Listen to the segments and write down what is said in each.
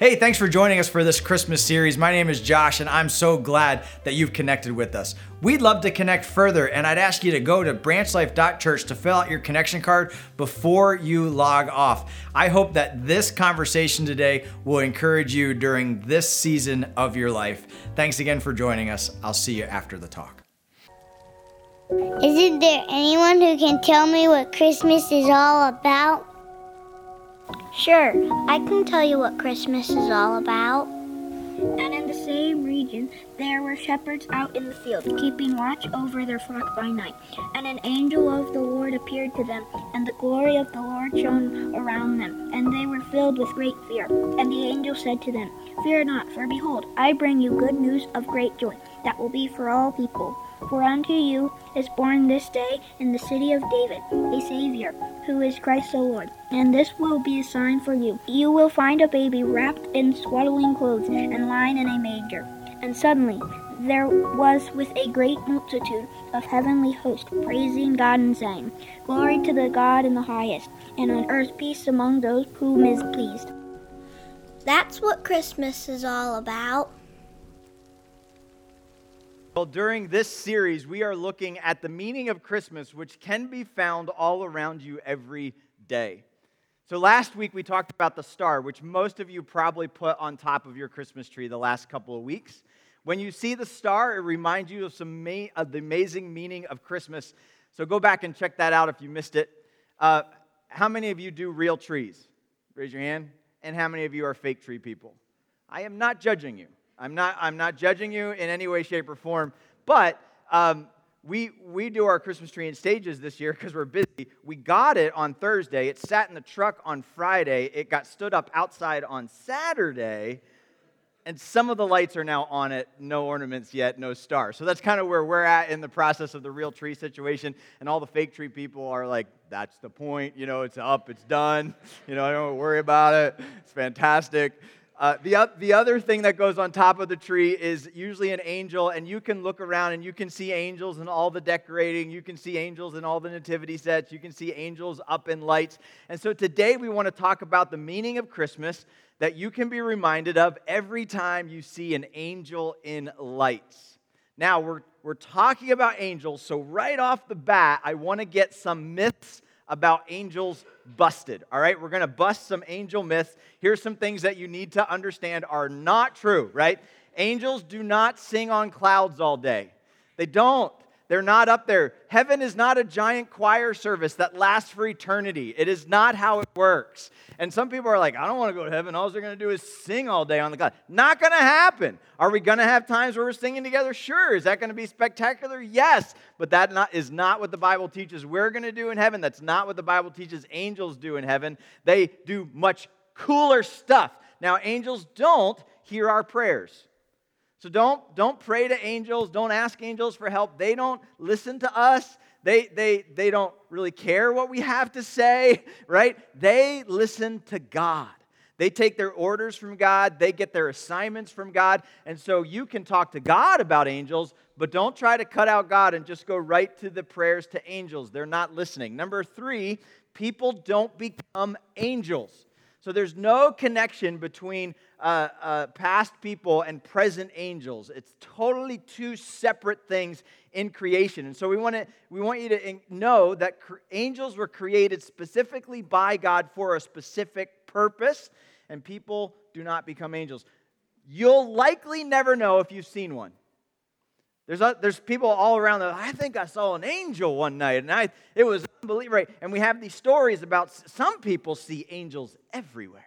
Hey, thanks for joining us for this Christmas series. My name is Josh, and I'm so glad that you've connected with us. We'd love to connect further, and I'd ask you to go to branchlife.church to fill out your connection card before you log off. I hope that this conversation today will encourage you during this season of your life. Thanks again for joining us. I'll see you after the talk. Isn't there anyone who can tell me what Christmas is all about? Sure, I can tell you what Christmas is all about. And in the same region there were shepherds out in the field, keeping watch over their flock by night. And an angel of the Lord appeared to them, and the glory of the Lord shone around them, and they were filled with great fear. And the angel said to them, Fear not, for behold, I bring you good news of great joy, that will be for all people. For unto you is born this day in the city of David a Savior, who is Christ the Lord. And this will be a sign for you. You will find a baby wrapped in swaddling clothes and lying in a manger. And suddenly there was with a great multitude of heavenly hosts praising God and saying, Glory to the God in the highest, and on earth peace among those whom is pleased. That's what Christmas is all about. Well, during this series, we are looking at the meaning of Christmas, which can be found all around you every day. So, last week we talked about the star, which most of you probably put on top of your Christmas tree the last couple of weeks. When you see the star, it reminds you of some ma- of the amazing meaning of Christmas. So, go back and check that out if you missed it. Uh, how many of you do real trees? Raise your hand. And how many of you are fake tree people? I am not judging you. I'm not, I'm not judging you in any way, shape, or form, but um, we, we do our Christmas tree in stages this year because we're busy. We got it on Thursday. It sat in the truck on Friday. It got stood up outside on Saturday. And some of the lights are now on it, no ornaments yet, no star. So that's kind of where we're at in the process of the real tree situation. And all the fake tree people are like, that's the point. You know, it's up, it's done. You know, I don't worry about it. It's fantastic. Uh, the, the other thing that goes on top of the tree is usually an angel, and you can look around and you can see angels in all the decorating. You can see angels in all the nativity sets. You can see angels up in lights. And so today we want to talk about the meaning of Christmas that you can be reminded of every time you see an angel in lights. Now, we're, we're talking about angels, so right off the bat, I want to get some myths about angels busted. All right, we're going to bust some angel myths. Here's some things that you need to understand are not true, right? Angels do not sing on clouds all day. They don't. They're not up there. Heaven is not a giant choir service that lasts for eternity. It is not how it works. And some people are like, I don't want to go to heaven. All they're going to do is sing all day on the cloud. Not going to happen. Are we going to have times where we're singing together? Sure. Is that going to be spectacular? Yes. But that not, is not what the Bible teaches we're going to do in heaven. That's not what the Bible teaches angels do in heaven. They do much cooler stuff. Now, angels don't hear our prayers. So don't, don't pray to angels. Don't ask angels for help. They don't listen to us. They, they, they don't really care what we have to say, right? They listen to God. They take their orders from God, they get their assignments from God. And so you can talk to God about angels, but don't try to cut out God and just go right to the prayers to angels. They're not listening. Number three, people don't become angels. So there's no connection between uh, uh, past people and present angels. It's totally two separate things in creation. And so we want to we want you to know that cre- angels were created specifically by God for a specific purpose, and people do not become angels. You'll likely never know if you've seen one. There's, a, there's people all around that I think I saw an angel one night, and I, it was Right? And we have these stories about some people see angels everywhere,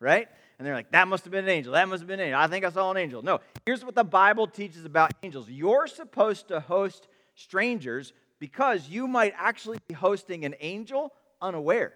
right? And they're like, that must have been an angel. That must have been an angel. I think I saw an angel. No, here's what the Bible teaches about angels you're supposed to host strangers because you might actually be hosting an angel unaware.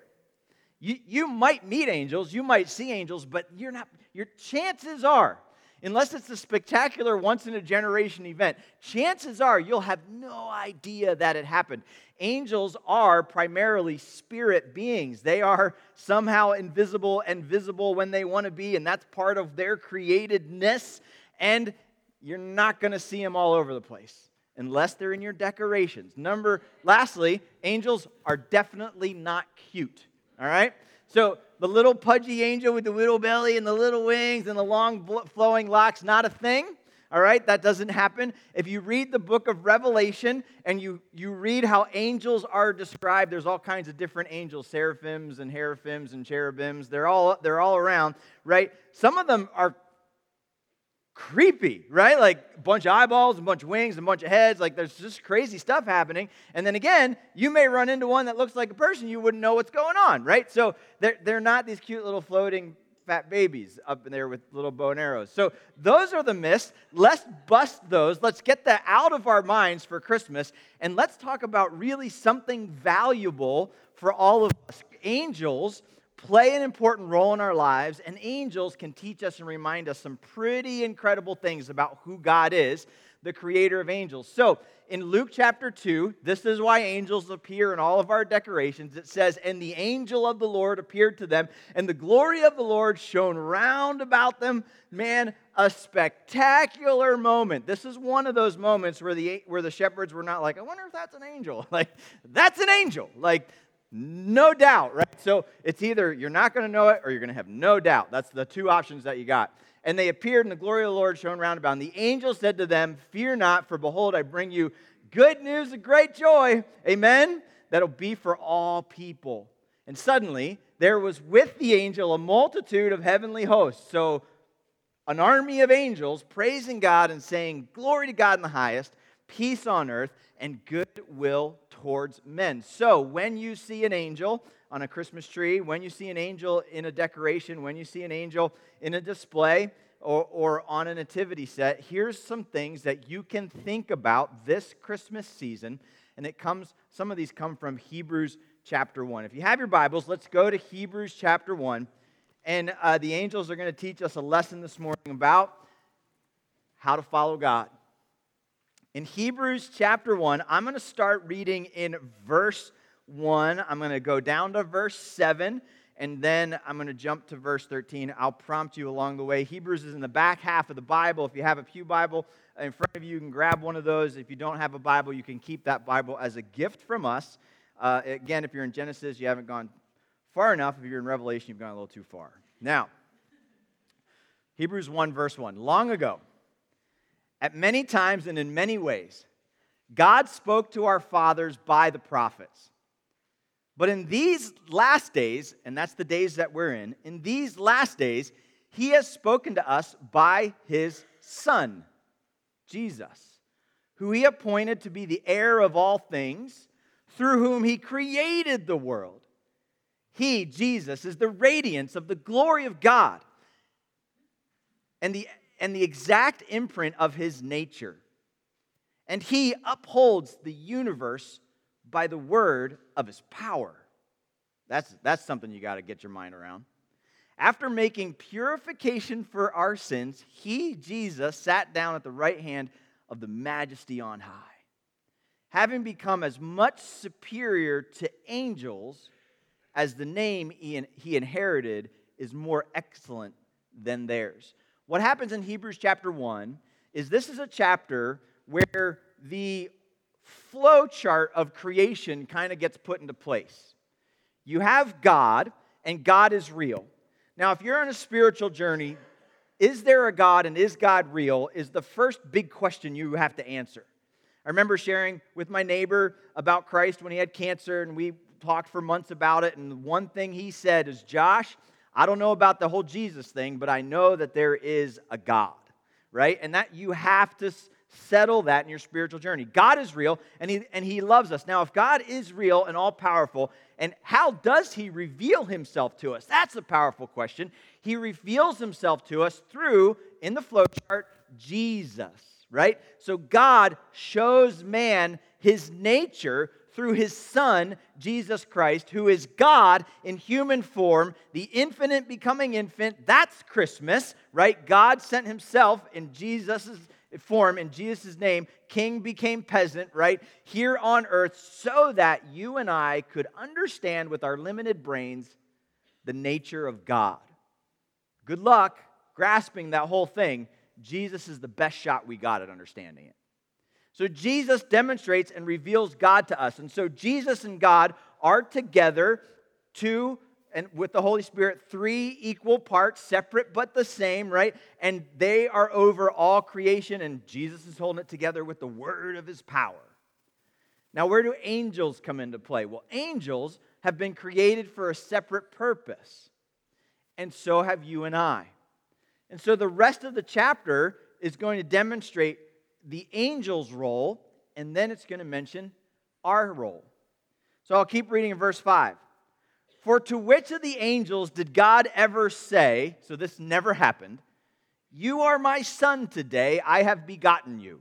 You, you might meet angels, you might see angels, but you're not, your chances are unless it's a spectacular once in a generation event, chances are you'll have no idea that it happened. Angels are primarily spirit beings. They are somehow invisible and visible when they want to be, and that's part of their createdness. And you're not going to see them all over the place unless they're in your decorations. Number lastly, angels are definitely not cute. All right? So the little pudgy angel with the little belly and the little wings and the long flowing locks, not a thing. All right, that doesn't happen. If you read the book of Revelation and you, you read how angels are described, there's all kinds of different angels, seraphims and seraphims and cherubims. They're all, they're all around, right? Some of them are creepy, right? Like a bunch of eyeballs, a bunch of wings, a bunch of heads. Like there's just crazy stuff happening. And then again, you may run into one that looks like a person. You wouldn't know what's going on, right? So they're, they're not these cute little floating fat babies up in there with little bow and arrows. So those are the myths. Let's bust those. Let's get that out of our minds for Christmas. And let's talk about really something valuable for all of us. Angels play an important role in our lives, and angels can teach us and remind us some pretty incredible things about who God is, the creator of angels. So, in Luke chapter 2, this is why angels appear in all of our decorations. It says, And the angel of the Lord appeared to them, and the glory of the Lord shone round about them. Man, a spectacular moment. This is one of those moments where the, where the shepherds were not like, I wonder if that's an angel. Like, that's an angel. Like, no doubt, right? So it's either you're not going to know it or you're going to have no doubt. That's the two options that you got. And they appeared, and the glory of the Lord shone round about. And the angel said to them, Fear not, for behold, I bring you good news of great joy. Amen? That'll be for all people. And suddenly, there was with the angel a multitude of heavenly hosts. So, an army of angels praising God and saying, Glory to God in the highest, peace on earth, and goodwill towards men. So, when you see an angel on a Christmas tree, when you see an angel in a decoration, when you see an angel in a display, or, or on a nativity set, here's some things that you can think about this Christmas season. And it comes, some of these come from Hebrews chapter 1. If you have your Bibles, let's go to Hebrews chapter 1. And uh, the angels are going to teach us a lesson this morning about how to follow God. In Hebrews chapter 1, I'm going to start reading in verse 1. I'm going to go down to verse 7, and then I'm going to jump to verse 13. I'll prompt you along the way. Hebrews is in the back half of the Bible. If you have a Pew Bible in front of you, you can grab one of those. If you don't have a Bible, you can keep that Bible as a gift from us. Uh, again, if you're in Genesis, you haven't gone far enough. If you're in Revelation, you've gone a little too far. Now, Hebrews 1, verse 1. Long ago, at many times and in many ways, God spoke to our fathers by the prophets. But in these last days, and that's the days that we're in, in these last days, he has spoken to us by his Son, Jesus, who he appointed to be the heir of all things, through whom he created the world. He, Jesus, is the radiance of the glory of God and the and the exact imprint of his nature. And he upholds the universe by the word of his power. That's, that's something you got to get your mind around. After making purification for our sins, he, Jesus, sat down at the right hand of the majesty on high. Having become as much superior to angels as the name he inherited is more excellent than theirs. What happens in Hebrews chapter 1 is this is a chapter where the flow chart of creation kind of gets put into place. You have God, and God is real. Now, if you're on a spiritual journey, is there a God and is God real? Is the first big question you have to answer. I remember sharing with my neighbor about Christ when he had cancer, and we talked for months about it. And one thing he said is, Josh, I don't know about the whole Jesus thing, but I know that there is a God, right? And that you have to settle that in your spiritual journey. God is real and he, and he loves us. Now, if God is real and all powerful, and how does he reveal himself to us? That's a powerful question. He reveals himself to us through, in the flowchart, Jesus, right? So God shows man his nature through his Son, Jesus Christ, who is God in human form, the infinite becoming infant. That's Christmas, right? God sent himself in Jesus' form, in Jesus' name. King became peasant, right? Here on earth, so that you and I could understand with our limited brains the nature of God. Good luck grasping that whole thing. Jesus is the best shot we got at understanding it. So Jesus demonstrates and reveals God to us. And so Jesus and God are together two and with the Holy Spirit, three equal parts, separate but the same, right? And they are over all creation, and Jesus is holding it together with the word of his power. Now, where do angels come into play? Well, angels have been created for a separate purpose, and so have you and I. And so the rest of the chapter is going to demonstrate the angel's role, and then it's going to mention our role. So I'll keep reading in verse 5. For to which of the angels did God ever say, so this never happened, You are my son today, I have begotten you?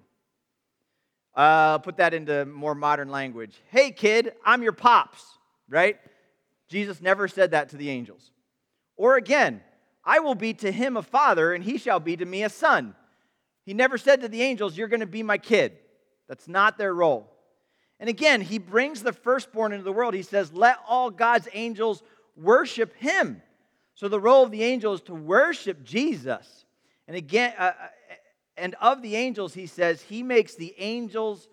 Uh, put that into more modern language. Hey, kid, I'm your pops, right? Jesus never said that to the angels. Or again, I will be to him a father, and he shall be to me a son. He never said to the angels, You're going to be my kid. That's not their role. And again, he brings the firstborn into the world. He says, Let all God's angels worship him. So the role of the angel is to worship Jesus. And again, uh, uh and of the angels, he says, He makes the angels,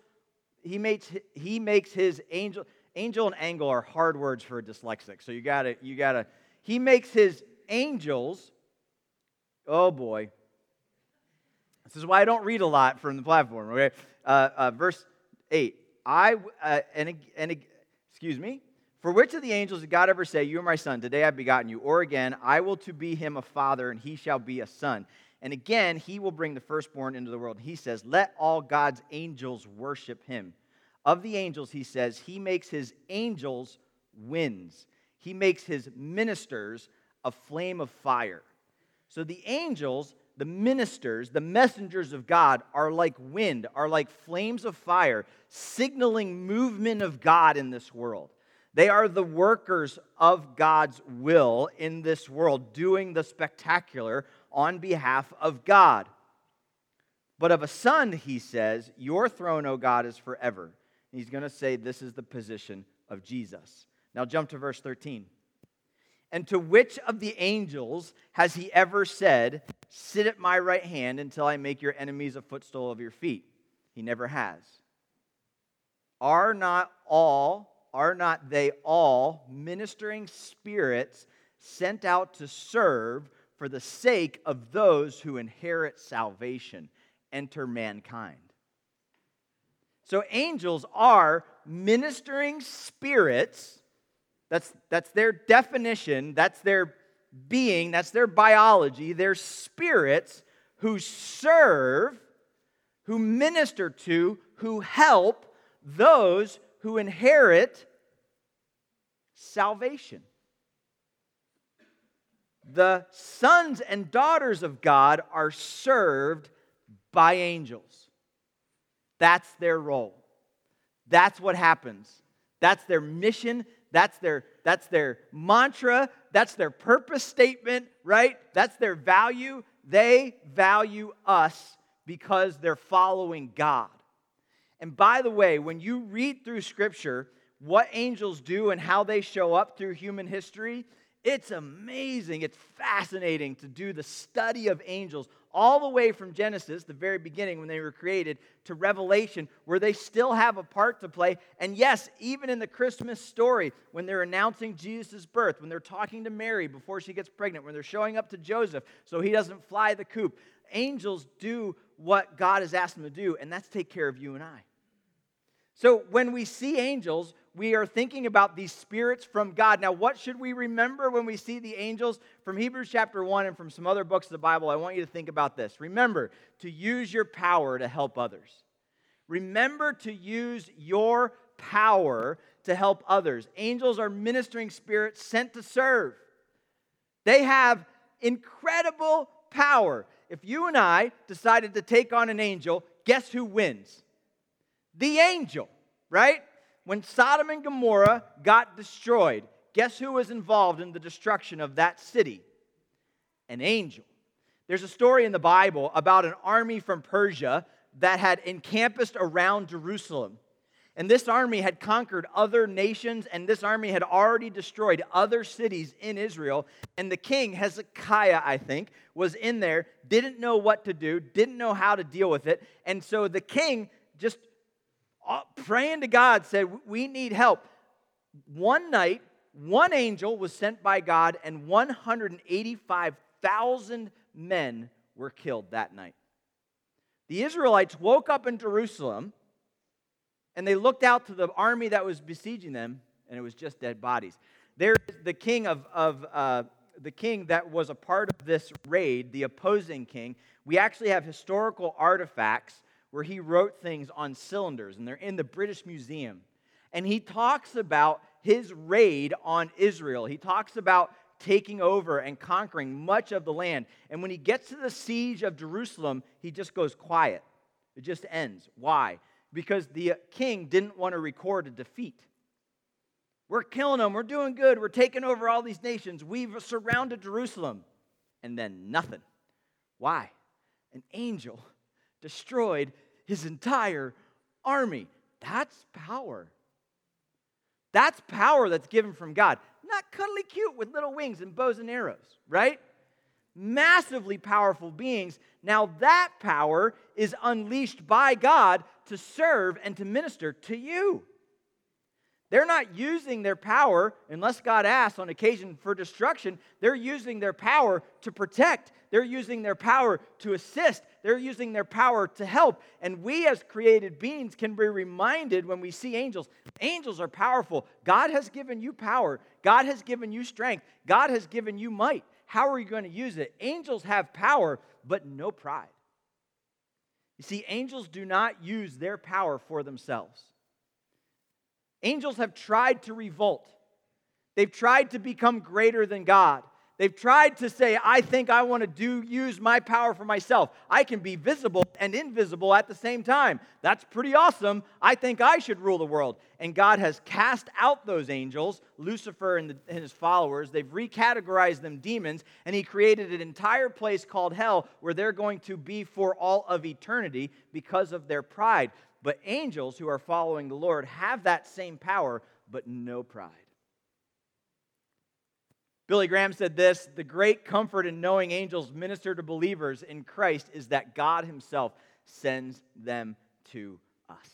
he makes, he makes his angel, angel and angle are hard words for a dyslexic. So you gotta, you gotta, he makes his angels, oh boy. This is why I don't read a lot from the platform, okay? Uh, uh, verse 8. I, uh, and, and, excuse me, for which of the angels did God ever say, You are my son, today I've begotten you? Or again, I will to be him a father, and he shall be a son. And again, he will bring the firstborn into the world. He says, Let all God's angels worship him. Of the angels, he says, He makes his angels winds, he makes his ministers a flame of fire. So the angels, the ministers, the messengers of God are like wind, are like flames of fire, signaling movement of God in this world. They are the workers of God's will in this world, doing the spectacular on behalf of God. But of a son, he says, Your throne, O God, is forever. And he's going to say this is the position of Jesus. Now jump to verse 13. And to which of the angels has he ever said, Sit at my right hand until I make your enemies a footstool of your feet? He never has. Are not all, are not they all ministering spirits sent out to serve for the sake of those who inherit salvation, enter mankind? So angels are ministering spirits that's, that's their definition, that's their being, that's their biology. They're spirits who serve, who minister to, who help those who inherit salvation. The sons and daughters of God are served by angels. That's their role. That's what happens. That's their mission. That's their, that's their mantra. That's their purpose statement, right? That's their value. They value us because they're following God. And by the way, when you read through Scripture, what angels do and how they show up through human history, it's amazing. It's fascinating to do the study of angels all the way from Genesis, the very beginning when they were created, to Revelation, where they still have a part to play. And yes, even in the Christmas story, when they're announcing Jesus' birth, when they're talking to Mary before she gets pregnant, when they're showing up to Joseph so he doesn't fly the coop, angels do what God has asked them to do, and that's take care of you and I. So when we see angels, we are thinking about these spirits from God. Now, what should we remember when we see the angels? From Hebrews chapter 1 and from some other books of the Bible, I want you to think about this. Remember to use your power to help others. Remember to use your power to help others. Angels are ministering spirits sent to serve. They have incredible power. If you and I decided to take on an angel, guess who wins? The angel, right? when Sodom and Gomorrah got destroyed, guess who was involved in the destruction of that city? An angel. There's a story in the Bible about an army from Persia that had encamped around Jerusalem. And this army had conquered other nations, and this army had already destroyed other cities in Israel. And the king, Hezekiah, I think, was in there, didn't know what to do, didn't know how to deal with it. And so the king just praying to God, said, We need help. One night, one angel was sent by God, and 185,000 men were killed that night. The Israelites woke up in Jerusalem and they looked out to the army that was besieging them, and it was just dead bodies. There's the king of, of uh, the king that was a part of this raid, the opposing king. We actually have historical artifacts where he wrote things on cylinders, and they're in the British Museum. And he talks about his raid on Israel. He talks about taking over and conquering much of the land. And when he gets to the siege of Jerusalem, he just goes quiet. It just ends. Why? Because the king didn't want to record a defeat. We're killing them. We're doing good. We're taking over all these nations. We've surrounded Jerusalem. And then nothing. Why? An angel destroyed his entire army. That's power. That's power that's given from God. Not cuddly cute with little wings and bows and arrows, right? Massively powerful beings. Now, that power is unleashed by God to serve and to minister to you. They're not using their power, unless God asks on occasion for destruction. They're using their power to protect. They're using their power to assist. They're using their power to help. And we, as created beings, can be reminded when we see angels angels are powerful. God has given you power, God has given you strength, God has given you might. How are you going to use it? Angels have power, but no pride. You see, angels do not use their power for themselves. Angels have tried to revolt. They've tried to become greater than God. They've tried to say, I think I want to do use my power for myself. I can be visible and invisible at the same time. That's pretty awesome. I think I should rule the world. And God has cast out those angels, Lucifer and, the, and his followers. They've recategorized them demons, and he created an entire place called hell where they're going to be for all of eternity because of their pride. But angels who are following the Lord have that same power, but no pride. Billy Graham said this The great comfort in knowing angels minister to believers in Christ is that God Himself sends them to us.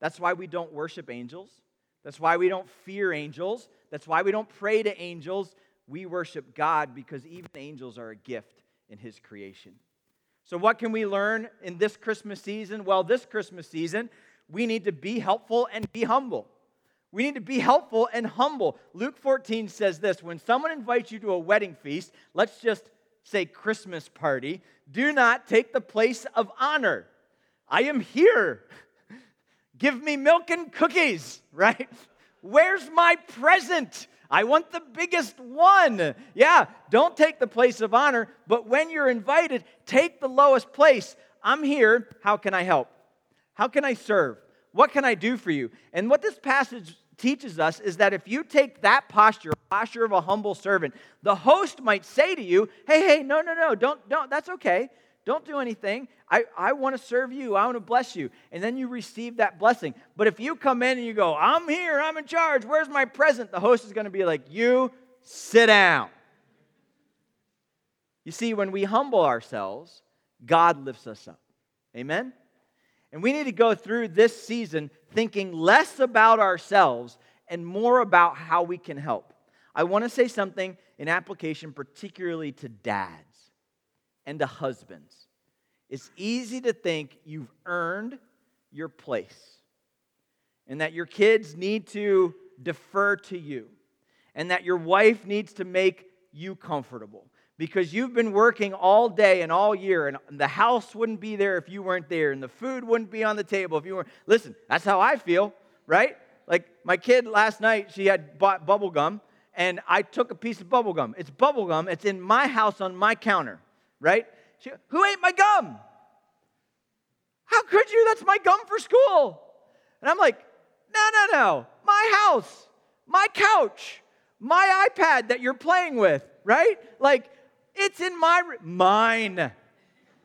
That's why we don't worship angels. That's why we don't fear angels. That's why we don't pray to angels. We worship God because even angels are a gift in His creation. So, what can we learn in this Christmas season? Well, this Christmas season, we need to be helpful and be humble. We need to be helpful and humble. Luke 14 says this when someone invites you to a wedding feast, let's just say Christmas party, do not take the place of honor. I am here. Give me milk and cookies, right? Where's my present? I want the biggest one. Yeah, don't take the place of honor, but when you're invited, take the lowest place. I'm here. How can I help? How can I serve? What can I do for you? And what this passage teaches us is that if you take that posture, posture of a humble servant, the host might say to you, "Hey, hey, no, no, no, don't, don't. That's okay. Don't do anything. I, I want to serve you. I want to bless you. And then you receive that blessing. But if you come in and you go, I'm here, I'm in charge, where's my present? The host is going to be like, You sit down. You see, when we humble ourselves, God lifts us up. Amen? And we need to go through this season thinking less about ourselves and more about how we can help. I want to say something in application, particularly to dads and to husbands. It's easy to think you've earned your place and that your kids need to defer to you and that your wife needs to make you comfortable because you've been working all day and all year and the house wouldn't be there if you weren't there and the food wouldn't be on the table if you weren't listen that's how i feel right like my kid last night she had bought bubble gum and i took a piece of bubble gum it's bubble gum it's in my house on my counter right? She, Who ate my gum? How could you? That's my gum for school. And I'm like, no, no, no. My house, my couch, my iPad that you're playing with, right? Like, it's in my, mine.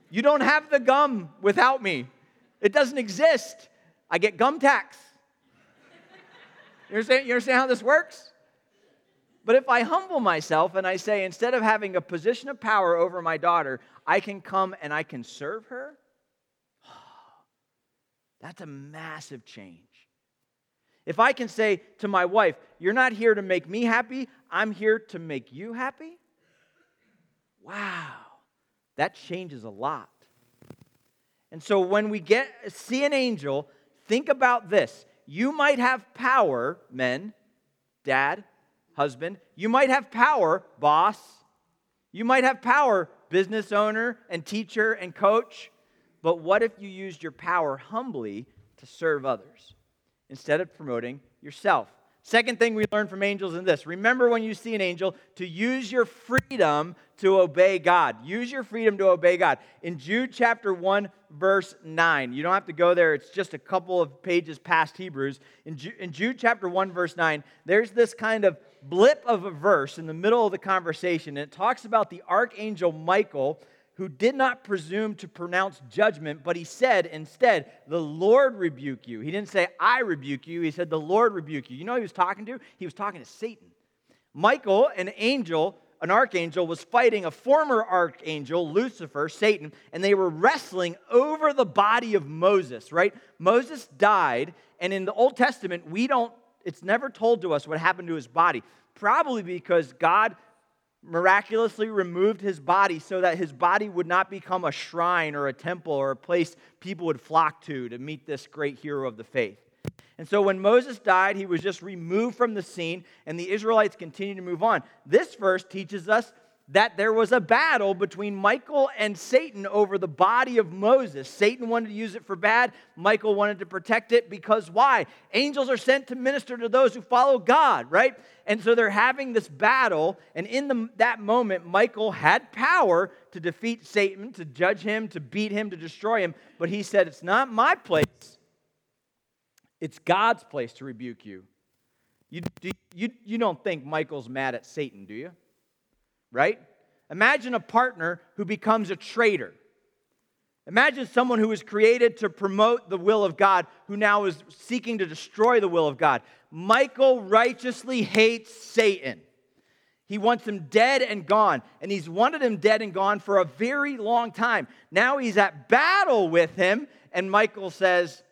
You don't have the gum without me. It doesn't exist. I get gum tax. You understand, you understand how this works? But if I humble myself and I say, instead of having a position of power over my daughter, I can come and I can serve her, that's a massive change. If I can say to my wife, You're not here to make me happy, I'm here to make you happy. Wow, that changes a lot. And so when we get see an angel, think about this. You might have power, men, dad, husband. You might have power, boss. You might have power, business owner and teacher and coach. But what if you used your power humbly to serve others instead of promoting yourself? Second thing we learn from angels in this remember when you see an angel to use your freedom to obey God. Use your freedom to obey God. In Jude chapter 1, verse 9, you don't have to go there, it's just a couple of pages past Hebrews. In, Ju- in Jude chapter 1, verse 9, there's this kind of blip of a verse in the middle of the conversation, and it talks about the archangel Michael who did not presume to pronounce judgment, but he said instead, The Lord rebuke you. He didn't say, I rebuke you. He said, The Lord rebuke you. You know who he was talking to? He was talking to Satan. Michael, an angel, an archangel, was fighting a former archangel, Lucifer, Satan, and they were wrestling over the body of Moses, right? Moses died, and in the Old Testament, we don't, it's never told to us what happened to his body. Probably because God miraculously removed his body so that his body would not become a shrine or a temple or a place people would flock to to meet this great hero of the faith. And so when Moses died, he was just removed from the scene, and the Israelites continued to move on. This verse teaches us that there was a battle between Michael and Satan over the body of Moses. Satan wanted to use it for bad, Michael wanted to protect it because why? Angels are sent to minister to those who follow God, right? And so they're having this battle, and in the, that moment, Michael had power to defeat Satan, to judge him, to beat him, to destroy him, but he said, It's not my place, it's God's place to rebuke you. You, you, you don't think Michael's mad at Satan, do you? Right? Imagine a partner who becomes a traitor. Imagine someone who was created to promote the will of God who now is seeking to destroy the will of God. Michael righteously hates Satan. He wants him dead and gone, and he's wanted him dead and gone for a very long time. Now he's at battle with him, and Michael says,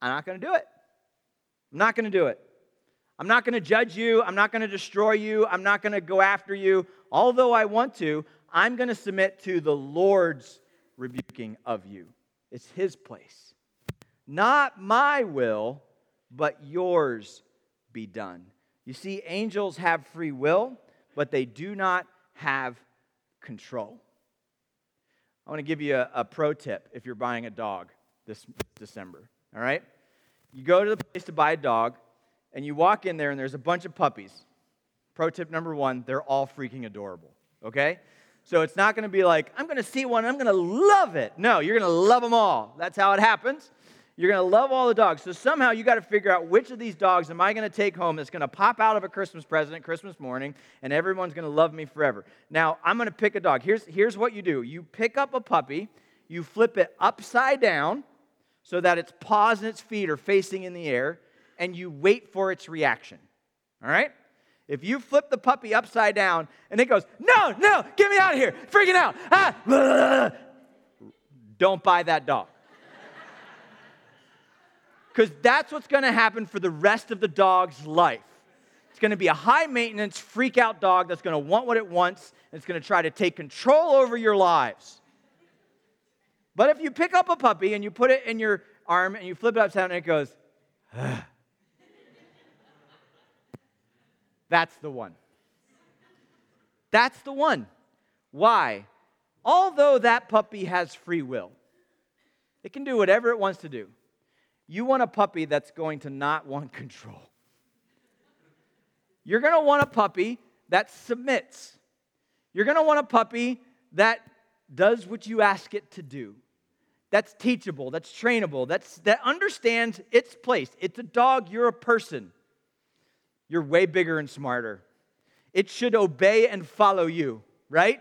I'm not going to do it. I'm not going to do it. I'm not going to judge you. I'm not going to destroy you. I'm not going to go after you although I want to, I'm going to submit to the Lord's rebuking of you. It's His place. Not my will, but yours be done. You see, angels have free will, but they do not have control. I want to give you a, a, pro tip if you're buying a dog this December. All right? You go to the place to buy a dog, and you walk in there, and there's a bunch of puppies. Pro tip number one they're all freaking adorable, okay? So it's not gonna be like, I'm gonna see one, I'm gonna love it. No, you're gonna love them all. That's how it happens. You're gonna love all the dogs. So somehow you gotta figure out which of these dogs am I gonna take home that's gonna pop out of a Christmas present Christmas morning and everyone's gonna love me forever. Now, I'm gonna pick a dog. Here's, here's what you do you pick up a puppy, you flip it upside down so that its paws and its feet are facing in the air, and you wait for its reaction. All right? If you flip the puppy upside down and it goes, no, no, get me out of here, freaking out, ah, don't buy that dog. Because that's what's going to happen for the rest of the dog's life. It's going to be a high maintenance, freak out dog that's going to want what it wants and it's going to try to take control over your lives. But if you pick up a puppy and you put it in your arm and you flip it upside down and it goes, ah, That's the one. That's the one. Why? Although that puppy has free will, it can do whatever it wants to do. You want a puppy that's going to not want control. You're going to want a puppy that submits. You're going to want a puppy that does what you ask it to do. That's teachable, that's trainable, that's, that understands its place. It's a dog, you're a person. You're way bigger and smarter. It should obey and follow you, right?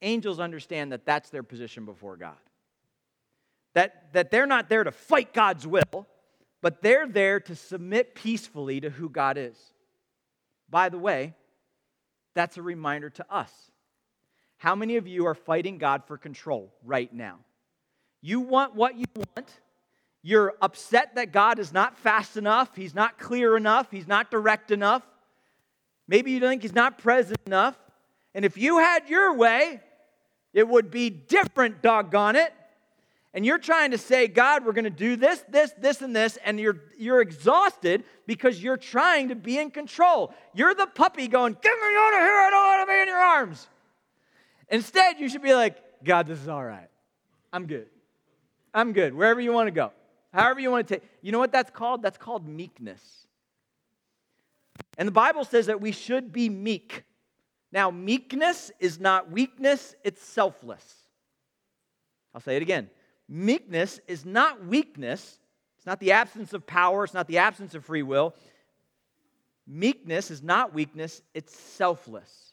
Angels understand that that's their position before God. That, that they're not there to fight God's will, but they're there to submit peacefully to who God is. By the way, that's a reminder to us. How many of you are fighting God for control right now? You want what you want, You're upset that God is not fast enough, He's not clear enough, He's not direct enough. Maybe you think He's not present enough. And if you had your way, it would be different, doggone it. And you're trying to say, God, we're going to do this, this, this, and this, and you're, you're exhausted because you're trying to be in control. You're the puppy going, Get me out of here, I don't want to be in your arms. Instead, you should be like, God, this is all right. I'm good. I'm good. Wherever you want to go. However you want to take. You know what that's called? That's called meekness. And the Bible says that we should be meek. Now, meekness is not weakness, it's selfless. I'll say it again. Meekness is not weakness, it's not the absence of power, it's not the absence of free will. Meekness is not weakness, it's selfless.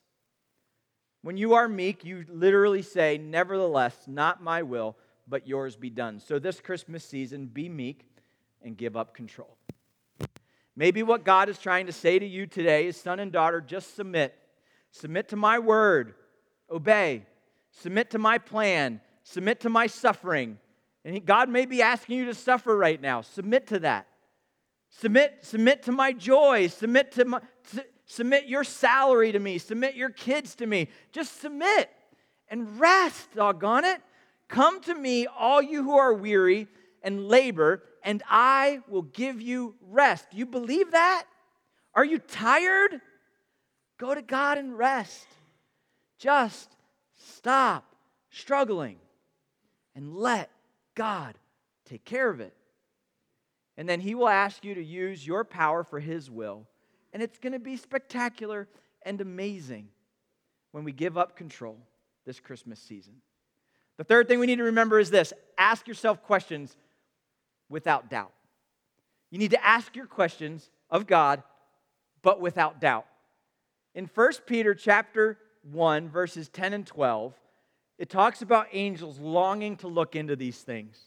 When you are meek, you literally say, Nevertheless, not my will, but yours be done. So, this Christmas season, be meek and give up control. Maybe what God is trying to say to you today is, son and daughter, just submit. Submit to my word. Obey. Submit to my plan. Submit to my suffering. And God may be asking you to suffer right now. Submit to that. Submit, submit to my joy. Submit to my, submit your salary to me. Submit your kids to me. Just submit and rest, doggone it. Come to me, all you who are weary and labor, and I will give you rest. Do you believe that? Are you tired? Go to God and rest. Just stop struggling and let God take care of it. And then He will ask you to use your power for His will. And it's going to be spectacular and amazing when we give up control this Christmas season. The third thing we need to remember is this ask yourself questions without doubt. You need to ask your questions of God, but without doubt. In 1 Peter chapter 1, verses 10 and 12, it talks about angels longing to look into these things.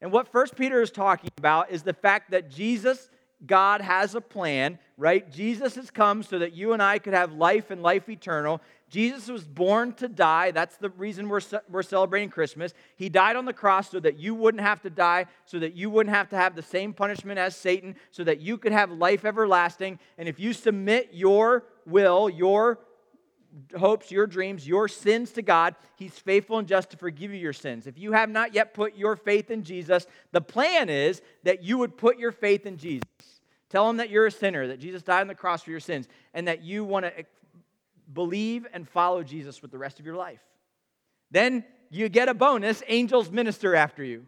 And what 1 Peter is talking about is the fact that Jesus, God, has a plan, right? Jesus has come so that you and I could have life and life eternal. Jesus was born to die. That's the reason we're, we're celebrating Christmas. He died on the cross so that you wouldn't have to die, so that you wouldn't have to have the same punishment as Satan, so that you could have life everlasting. And if you submit your will, your hopes, your dreams, your sins to God, He's faithful and just to forgive you your sins. If you have not yet put your faith in Jesus, the plan is that you would put your faith in Jesus. Tell them that you're a sinner, that Jesus died on the cross for your sins, and that you want to believe and follow Jesus with the rest of your life. Then you get a bonus angels minister after you.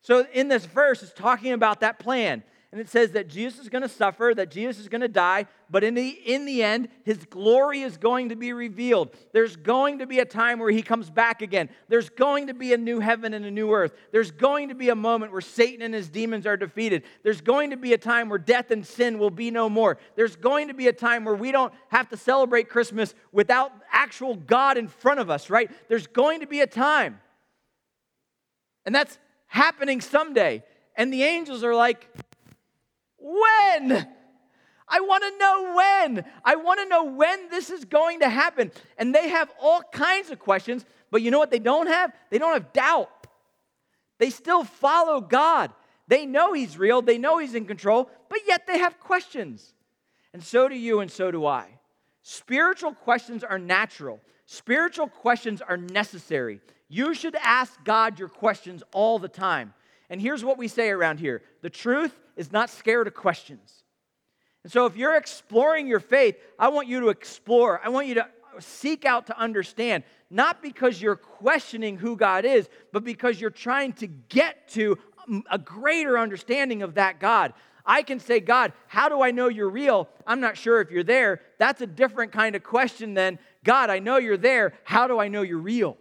So, in this verse, it's talking about that plan and it says that Jesus is going to suffer, that Jesus is going to die, but in the, in the end, his glory is going to be revealed. There's going to be a time where he comes back again. There's going to be a new heaven and a new earth. There's going to be a moment where Satan and his demons are defeated. There's going to be a time where death and sin will be no more. There's going to be a time where we don't have to celebrate Christmas without actual God in front of us, right? There's going to be a time. And that's happening someday. And the angels are like, when? I want to know when. I want to know when this is going to happen. And they have all kinds of questions, but you know what they don't have? They don't have doubt. They still follow God. They know He's real, they know He's in control, but yet they have questions. And so do you, and so do I. Spiritual questions are natural, spiritual questions are necessary. You should ask God your questions all the time. And here's what we say around here the truth is not scared of questions. And so if you're exploring your faith, I want you to explore. I want you to seek out to understand, not because you're questioning who God is, but because you're trying to get to a greater understanding of that God. I can say, God, how do I know you're real? I'm not sure if you're there. That's a different kind of question than, God, I know you're there. How do I know you're real?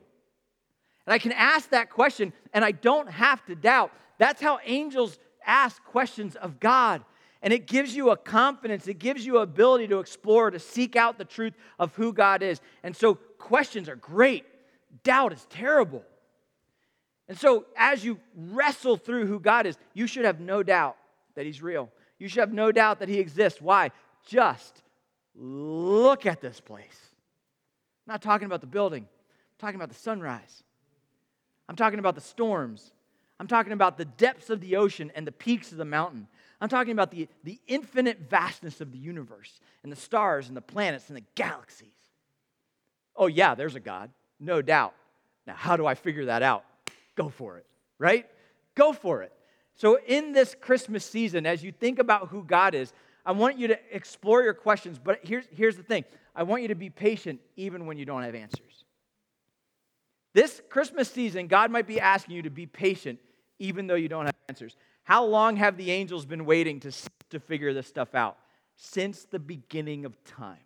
And I can ask that question and I don't have to doubt. That's how angels ask questions of God. And it gives you a confidence, it gives you ability to explore, to seek out the truth of who God is. And so questions are great, doubt is terrible. And so as you wrestle through who God is, you should have no doubt that He's real. You should have no doubt that He exists. Why? Just look at this place. I'm not talking about the building, I'm talking about the sunrise. I'm talking about the storms. I'm talking about the depths of the ocean and the peaks of the mountain. I'm talking about the, the infinite vastness of the universe and the stars and the planets and the galaxies. Oh, yeah, there's a God, no doubt. Now, how do I figure that out? Go for it, right? Go for it. So, in this Christmas season, as you think about who God is, I want you to explore your questions, but here's, here's the thing I want you to be patient even when you don't have answers. This Christmas season, God might be asking you to be patient even though you don't have answers. How long have the angels been waiting to, to figure this stuff out? Since the beginning of time.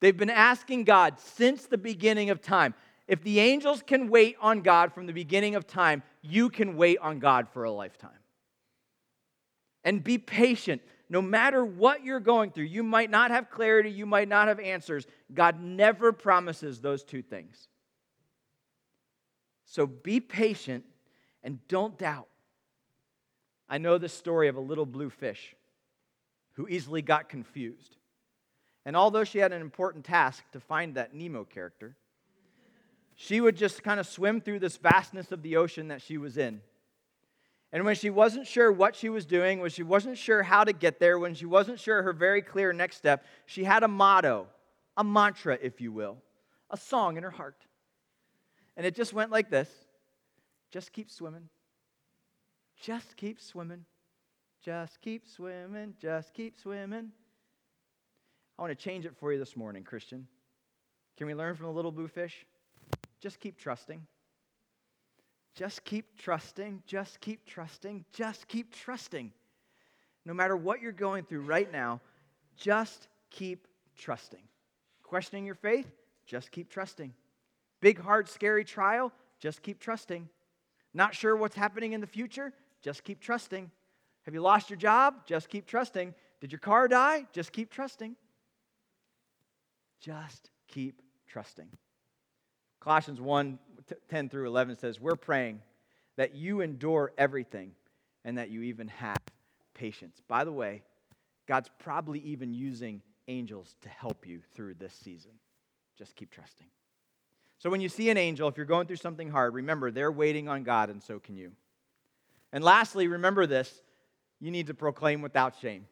They've been asking God since the beginning of time. If the angels can wait on God from the beginning of time, you can wait on God for a lifetime. And be patient. No matter what you're going through, you might not have clarity, you might not have answers. God never promises those two things. So be patient and don't doubt. I know the story of a little blue fish who easily got confused. And although she had an important task to find that Nemo character, she would just kind of swim through this vastness of the ocean that she was in. And when she wasn't sure what she was doing, when she wasn't sure how to get there, when she wasn't sure her very clear next step, she had a motto, a mantra, if you will, a song in her heart. And it just went like this just keep swimming. Just keep swimming. Just keep swimming. Just keep swimming. I want to change it for you this morning, Christian. Can we learn from the little blue fish? Just keep trusting. Just keep trusting. Just keep trusting. Just keep trusting. No matter what you're going through right now, just keep trusting. Questioning your faith? Just keep trusting. Big, hard, scary trial? Just keep trusting. Not sure what's happening in the future? Just keep trusting. Have you lost your job? Just keep trusting. Did your car die? Just keep trusting. Just keep trusting. Colossians 1 10 through 11 says, We're praying that you endure everything and that you even have patience. By the way, God's probably even using angels to help you through this season. Just keep trusting. So when you see an angel, if you're going through something hard, remember they're waiting on God, and so can you. And lastly, remember this you need to proclaim without shame.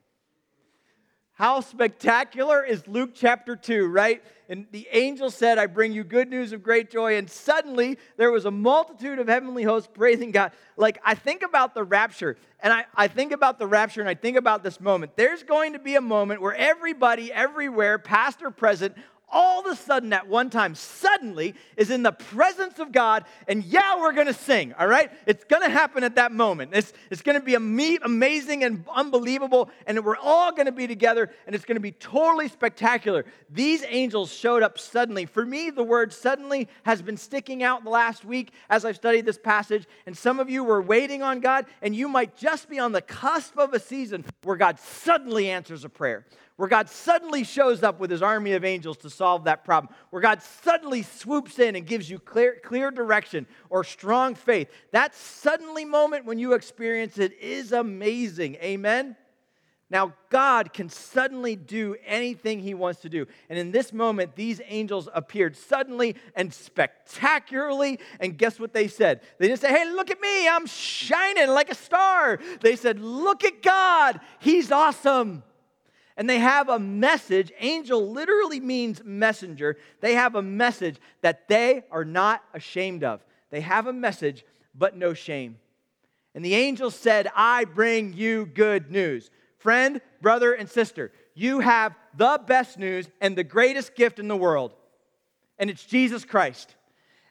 How spectacular is Luke chapter 2, right? And the angel said, I bring you good news of great joy. And suddenly there was a multitude of heavenly hosts praising God. Like, I think about the rapture, and I, I think about the rapture, and I think about this moment. There's going to be a moment where everybody, everywhere, past or present, all of a sudden at one time, suddenly is in the presence of God, and yeah, we're gonna sing, all right? It's gonna happen at that moment. It's, it's gonna be amazing and unbelievable, and we're all gonna be together, and it's gonna be totally spectacular. These angels showed up suddenly. For me, the word suddenly has been sticking out the last week as I've studied this passage, and some of you were waiting on God, and you might just be on the cusp of a season where God suddenly answers a prayer where God suddenly shows up with his army of angels to solve that problem, where God suddenly swoops in and gives you clear, clear direction or strong faith. That suddenly moment when you experience it is amazing. Amen? Now, God can suddenly do anything He wants to do. And in this moment, these angels appeared suddenly and spectacularly. And guess what they said? They didn't say, Hey, look at me, I'm shining like a star. They said, Look at God, He's awesome and they have a message. Angel literally means messenger. They have a message that they are not ashamed of. They have a message, but no shame. And the angel said, I bring you good news. Friend, brother, and sister, you have the best news and the greatest gift in the world, and it's Jesus Christ.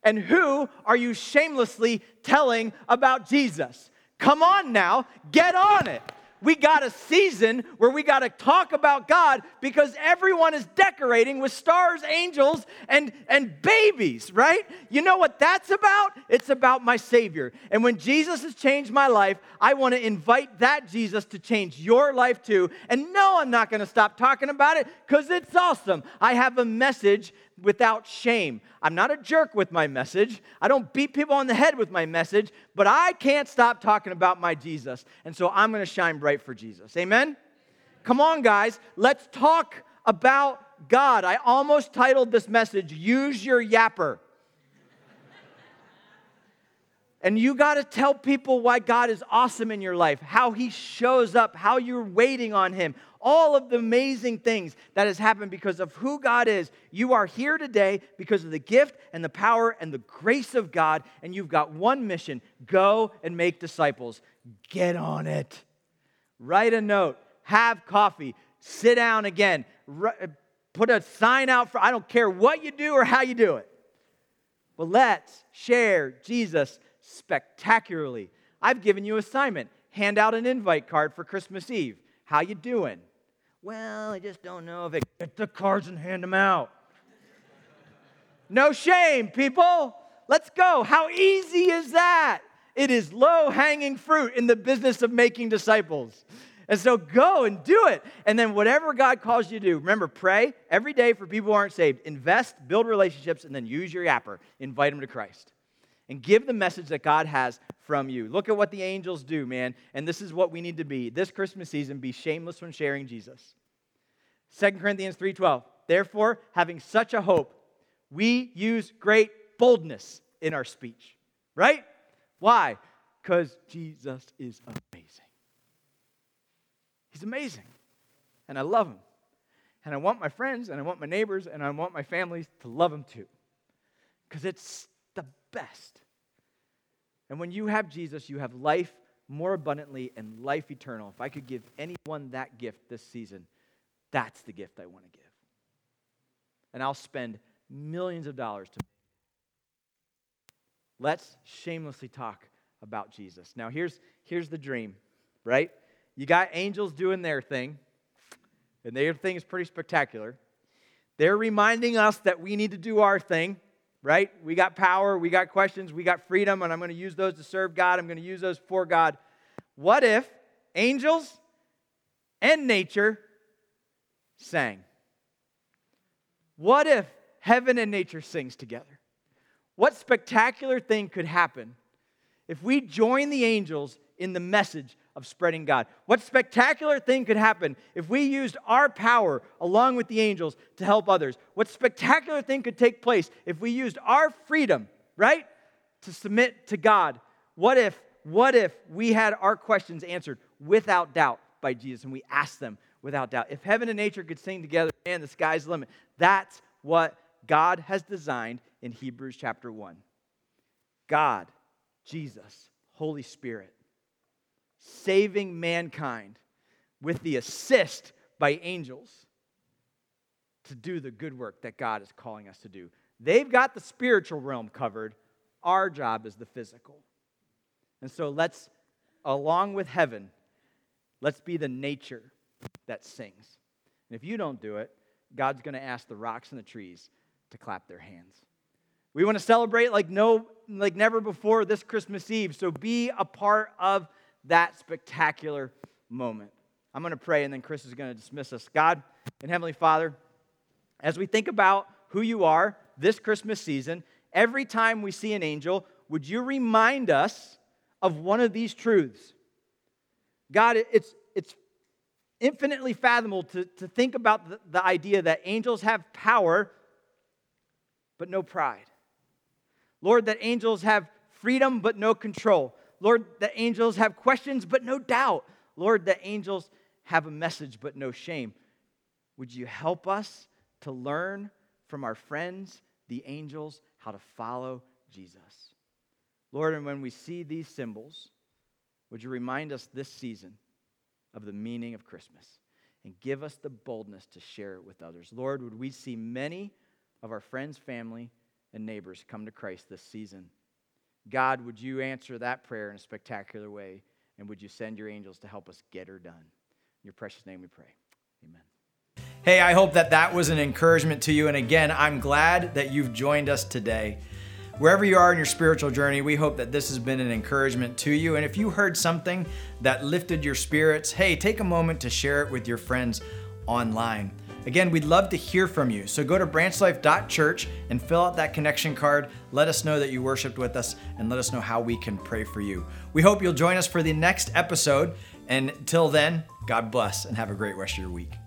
And who are you shamelessly telling about Jesus? Come on now, get on it we got a season where we got to talk about God because everyone is decorating with stars, angels, and, and babies, right? You know what that's about? It's about my Savior. And when Jesus has changed my life, I want to invite that Jesus to change your life too. And no, I'm not going to stop talking about it because it's awesome. I have a message without shame. I'm not a jerk with my message. I don't beat people on the head with my message, but I can't stop talking about my Jesus. And so I'm going to shine bright for Jesus. Amen? Come on, guys. Let's talk about God. I almost titled this message, Use Your Yapper. And you got to tell people why God is awesome in your life, how He shows up, how you're waiting on Him, all of the amazing things that has happened because of who God is. You are here today because of the gift and the power and the grace of God, and you've got one mission go and make disciples. Get on it. Write a note, have coffee, sit down again, put a sign out for, I don't care what you do or how you do it. But let's share Jesus spectacularly. I've given you assignment. Hand out an invite card for Christmas Eve. How you doing? Well, I just don't know if it get the cards and hand them out. no shame, people. Let's go. How easy is that? It is low hanging fruit in the business of making disciples. And so go and do it. And then whatever God calls you to do, remember, pray every day for people who aren't saved. Invest, build relationships, and then use your yapper. Invite them to Christ. And give the message that God has from you. Look at what the angels do, man. And this is what we need to be. This Christmas season, be shameless when sharing Jesus. 2 Corinthians 3:12. Therefore, having such a hope, we use great boldness in our speech. Right? Why? Because Jesus is amazing. He's amazing. And I love him. And I want my friends and I want my neighbors and I want my families to love him too. Because it's best. And when you have Jesus, you have life more abundantly and life eternal. If I could give anyone that gift this season, that's the gift I want to give. And I'll spend millions of dollars to. Let's shamelessly talk about Jesus. Now, here's, here's the dream, right? You got angels doing their thing, and their thing is pretty spectacular. They're reminding us that we need to do our thing, right? We got power, we got questions, we got freedom, and I'm going to use those to serve God. I'm going to use those for God. What if angels and nature sang? What if heaven and nature sings together? What spectacular thing could happen if we join the angels in the message of spreading God. What spectacular thing could happen if we used our power along with the angels to help others? What spectacular thing could take place if we used our freedom, right, to submit to God? What if what if we had our questions answered without doubt by Jesus and we asked them without doubt? If heaven and nature could sing together, man, the sky's the limit. That's what God has designed in Hebrews chapter 1. God, Jesus, Holy Spirit saving mankind with the assist by angels to do the good work that God is calling us to do. They've got the spiritual realm covered. Our job is the physical. And so let's, along with heaven, let's be the nature that sings. And if you don't do it, God's going to ask the rocks and the trees to clap their hands. We want to celebrate like no like never before this Christmas Eve. So be a part of that spectacular moment. I'm going to pray and then Chris is going to dismiss us. God and Heavenly Father, as we think about who you are this Christmas season, every time we see an angel, would you remind us of one of these truths? God, it's, it's infinitely fathomable to, to think about the, the idea that angels have power, but no pride. Lord, that angels have freedom, but no control. Lord, the angels have questions, but no doubt. Lord, the angels have a message, but no shame. Would you help us to learn from our friends, the angels, how to follow Jesus? Lord, and when we see these symbols, would you remind us this season of the meaning of Christmas and give us the boldness to share it with others? Lord, would we see many of our friends, family, and neighbors come to Christ this season? God, would you answer that prayer in a spectacular way? And would you send your angels to help us get her done? In your precious name we pray. Amen. Hey, I hope that that was an encouragement to you. And again, I'm glad that you've joined us today. Wherever you are in your spiritual journey, we hope that this has been an encouragement to you. And if you heard something that lifted your spirits, hey, take a moment to share it with your friends online. Again, we'd love to hear from you. So go to branchlife.church and fill out that connection card. Let us know that you worshiped with us and let us know how we can pray for you. We hope you'll join us for the next episode. And till then, God bless and have a great rest of your week.